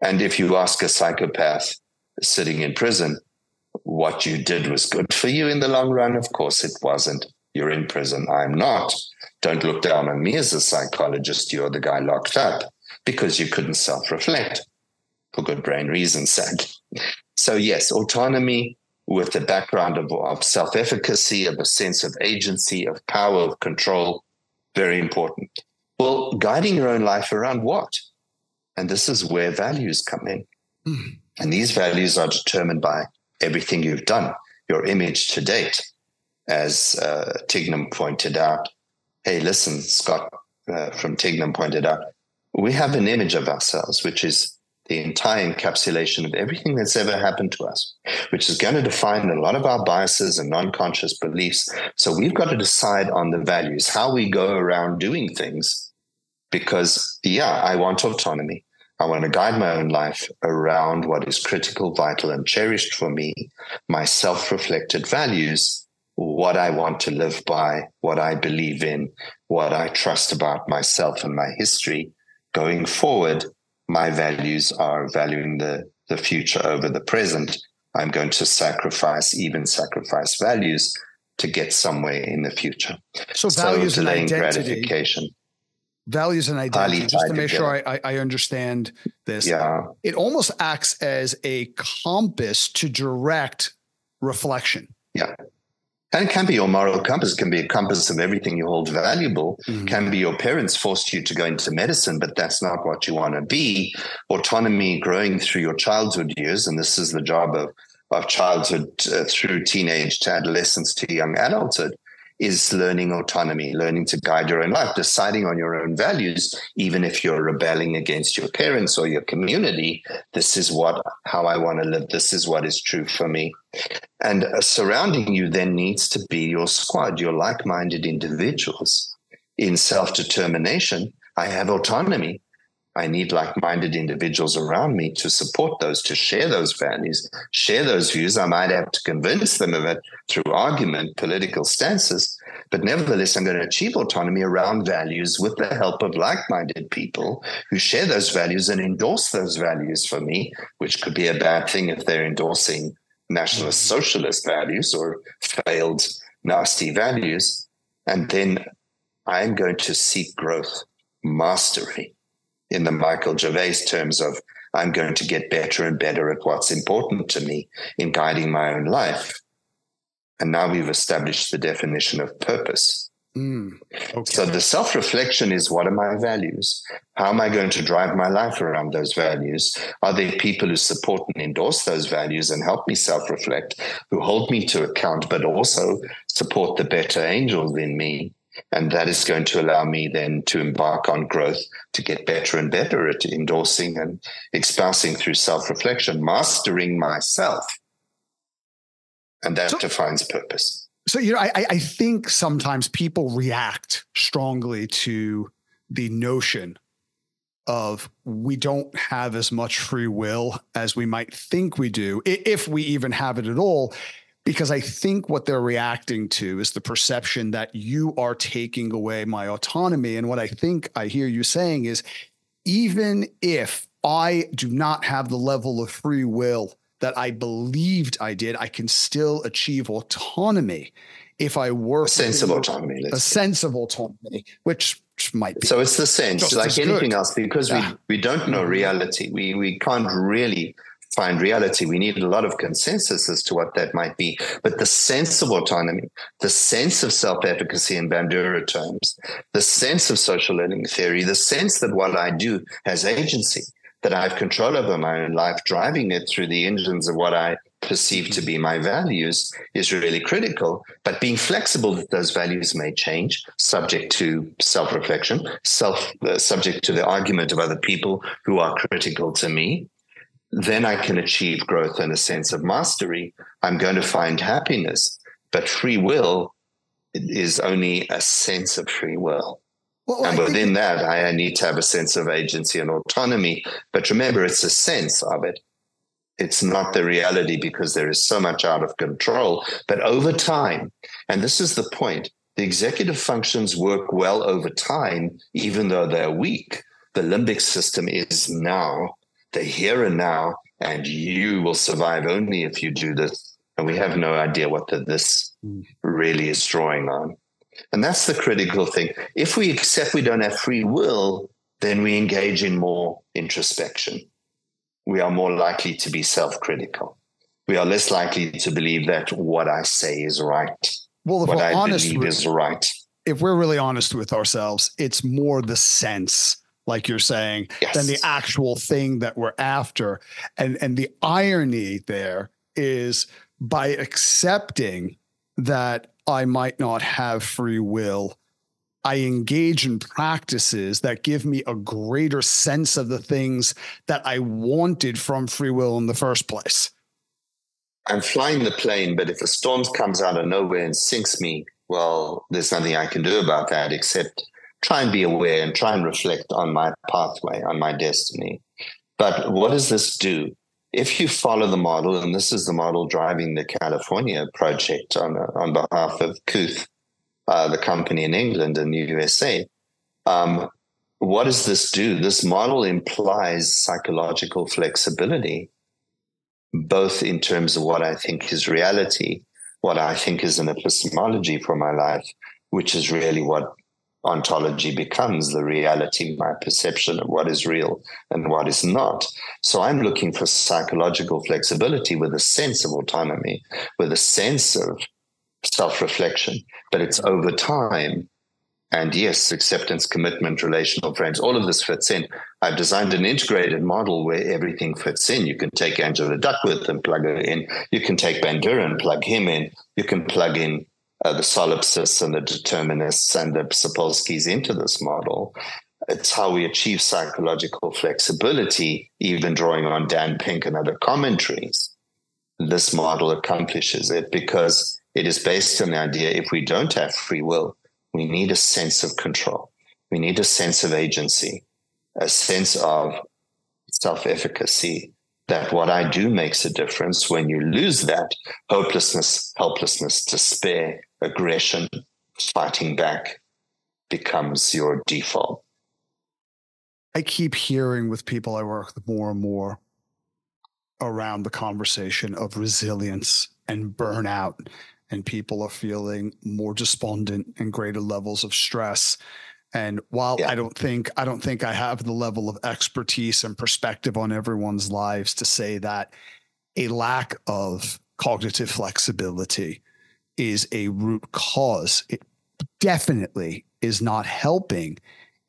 And if you ask a psychopath sitting in prison, what you did was good for you in the long run, of course it wasn't. You're in prison. I'm not. Don't look down on me as a psychologist. You're the guy locked up because you couldn't self reflect for good brain reasons, sadly. So, yes, autonomy with the background of, of self efficacy, of a sense of agency, of power, of control, very important. Well, guiding your own life around what? And this is where values come in. Mm. And these values are determined by everything you've done, your image to date. As uh, Tignum pointed out, hey, listen, Scott uh, from Tignum pointed out, we have an image of ourselves, which is the entire encapsulation of everything that's ever happened to us, which is going to define a lot of our biases and non conscious beliefs. So we've got to decide on the values, how we go around doing things. Because, yeah, I want autonomy. I want to guide my own life around what is critical, vital, and cherished for me, my self reflected values, what I want to live by, what I believe in, what I trust about myself and my history. Going forward, my values are valuing the, the future over the present. I'm going to sacrifice, even sacrifice values to get somewhere in the future. So, values so and identity. gratification. Values and identity. Just to make sure I, I understand this. Yeah. It almost acts as a compass to direct reflection. Yeah. And it can be your moral compass, it can be a compass of everything you hold valuable. Mm-hmm. Can be your parents forced you to go into medicine, but that's not what you want to be. Autonomy growing through your childhood years, and this is the job of of childhood uh, through teenage to adolescence to young adulthood, is learning autonomy, learning to guide your own life, deciding on your own values, even if you're rebelling against your parents or your community. This is what, how I want to live. This is what is true for me. And uh, surrounding you then needs to be your squad, your like minded individuals in self determination. I have autonomy. I need like minded individuals around me to support those, to share those values, share those views. I might have to convince them of it through argument, political stances. But nevertheless, I'm going to achieve autonomy around values with the help of like minded people who share those values and endorse those values for me, which could be a bad thing if they're endorsing nationalist mm-hmm. socialist values or failed nasty values. And then I'm going to seek growth, mastery in the Michael Gervais terms of I'm going to get better and better at what's important to me in guiding my own life. And now we've established the definition of purpose. Mm, okay. So the self reflection is what are my values? How am I going to drive my life around those values? Are there people who support and endorse those values and help me self reflect, who hold me to account, but also support the better angels in me? And that is going to allow me then to embark on growth to get better and better at endorsing and espousing through self reflection, mastering myself. And that so, defines purpose. So, you know, I, I think sometimes people react strongly to the notion of we don't have as much free will as we might think we do, if we even have it at all because I think what they're reacting to is the perception that you are taking away my autonomy. And what I think I hear you saying is even if I do not have the level of free will that I believed I did, I can still achieve autonomy if I were a sense of autonomy, a sense of autonomy, which might be. So it's the sense, like anything good. else, because yeah. we we don't know reality. We we can't really find reality. We need a lot of consensus as to what that might be. But the sense of autonomy, the sense of self efficacy in Bandura terms, the sense of social learning theory, the sense that what I do has agency, that I have control over my own life, driving it through the engines of what I perceive to be my values is really critical. But being flexible that those values may change, subject to self reflection, self uh, subject to the argument of other people who are critical to me, then I can achieve growth and a sense of mastery. I'm going to find happiness. But free will is only a sense of free will. Well, and within that, I need to have a sense of agency and autonomy. But remember, it's a sense of it. It's not the reality because there is so much out of control. But over time, and this is the point, the executive functions work well over time, even though they're weak. The limbic system is now the here and now, and you will survive only if you do this. And we have no idea what the, this really is drawing on. And that's the critical thing. If we accept we don't have free will, then we engage in more introspection. We are more likely to be self critical. We are less likely to believe that what I say is right. Well, if what we're I honest believe with, is right. If we're really honest with ourselves, it's more the sense like you're saying, yes. than the actual thing that we're after. And and the irony there is by accepting that I might not have free will, I engage in practices that give me a greater sense of the things that I wanted from free will in the first place. I'm flying the plane, but if a storm comes out of nowhere and sinks me, well, there's nothing I can do about that except try and be aware and try and reflect on my pathway, on my destiny. But what does this do? If you follow the model, and this is the model driving the California project on, on behalf of Kooth, uh, the company in England and the USA, um, what does this do? This model implies psychological flexibility, both in terms of what I think is reality, what I think is an epistemology for my life, which is really what ontology becomes the reality, my perception of what is real and what is not. So I'm looking for psychological flexibility with a sense of autonomy, with a sense of self reflection, but it's over time. And yes, acceptance, commitment, relational frames, all of this fits in. I've designed an integrated model where everything fits in. You can take Angela Duckworth and plug her in. You can take Bandura and plug him in. You can plug in uh, the solipsists and the determinists and the Sapolskys into this model. It's how we achieve psychological flexibility, even drawing on Dan Pink and other commentaries. This model accomplishes it because it is based on the idea if we don't have free will, we need a sense of control. We need a sense of agency, a sense of self efficacy, that what I do makes a difference. When you lose that, hopelessness, helplessness, despair, aggression, fighting back becomes your default. I keep hearing with people I work with more and more around the conversation of resilience and burnout, and people are feeling more despondent and greater levels of stress. And while yeah. I don't think I don't think I have the level of expertise and perspective on everyone's lives to say that a lack of cognitive flexibility is a root cause. It definitely is not helping.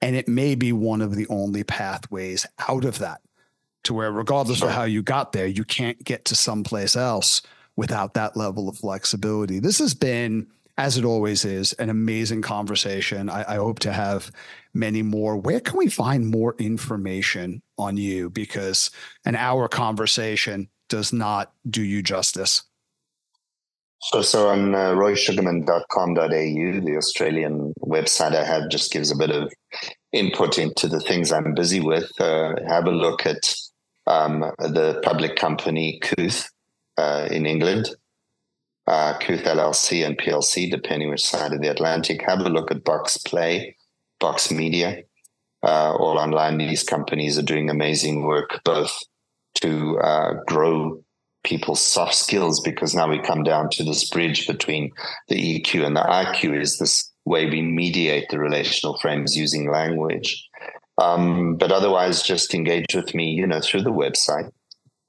And it may be one of the only pathways out of that, to where, regardless sure. of how you got there, you can't get to someplace else without that level of flexibility. This has been, as it always is, an amazing conversation. I, I hope to have many more. Where can we find more information on you? Because an hour conversation does not do you justice. So, so on uh, roysugarman.com.au, the Australian website I have just gives a bit of input into the things I'm busy with. Uh, have a look at um, the public company Kooth uh, in England, uh, LLC and PLC, depending which side of the Atlantic. Have a look at Box Play, Box Media, uh, all online. These companies are doing amazing work, both to uh, grow people's soft skills because now we come down to this bridge between the EQ and the IQ is this way we mediate the relational frames using language. Um, but otherwise, just engage with me, you know, through the website.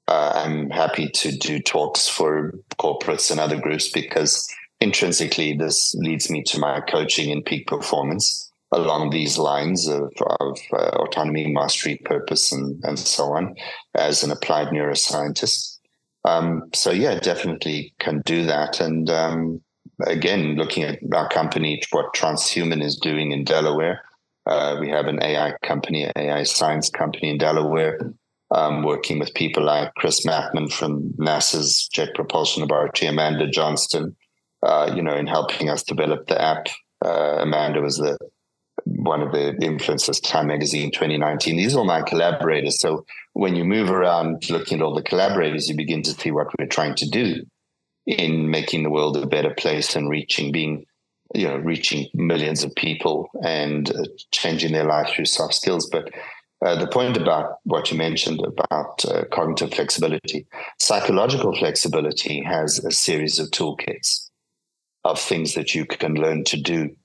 Uh, I'm happy to do talks for corporates and other groups because intrinsically this leads me to my coaching and peak performance along these lines of, of uh, autonomy, mastery, purpose, and, and so on as an applied neuroscientist. Um, so yeah, definitely can do that. And um, again, looking at our company, what Transhuman is doing in Delaware, uh, we have an AI company, AI science company in Delaware, um, working with people like Chris Mattmann from NASA's Jet Propulsion Laboratory, Amanda Johnston, uh, you know, in helping us develop the app. Uh, Amanda was the one of the influencers, Time Magazine 2019. These are my collaborators. So when you move around looking at all the collaborators, you begin to see what we're trying to do in making the world a better place and reaching being you know reaching millions of people and uh, changing their life through soft skills but uh, the point about what you mentioned about uh, cognitive flexibility psychological flexibility has a series of toolkits of things that you can learn to do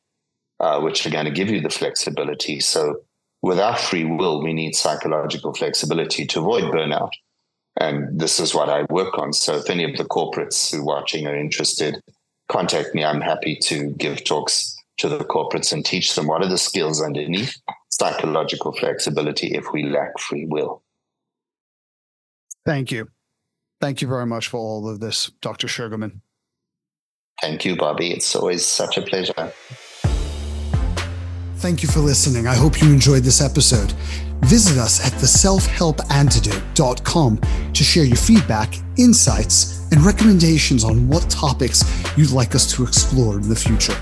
uh, which are going to give you the flexibility. So without free will, we need psychological flexibility to avoid burnout. And this is what I work on. So if any of the corporates who are watching are interested, contact me. I'm happy to give talks to the corporates and teach them what are the skills underneath psychological flexibility if we lack free will. Thank you. Thank you very much for all of this, Dr. Sugarman. Thank you, Bobby. It's always such a pleasure. Thank you for listening. I hope you enjoyed this episode. Visit us at theselfhelpantidote.com to share your feedback, insights, and recommendations on what topics you'd like us to explore in the future.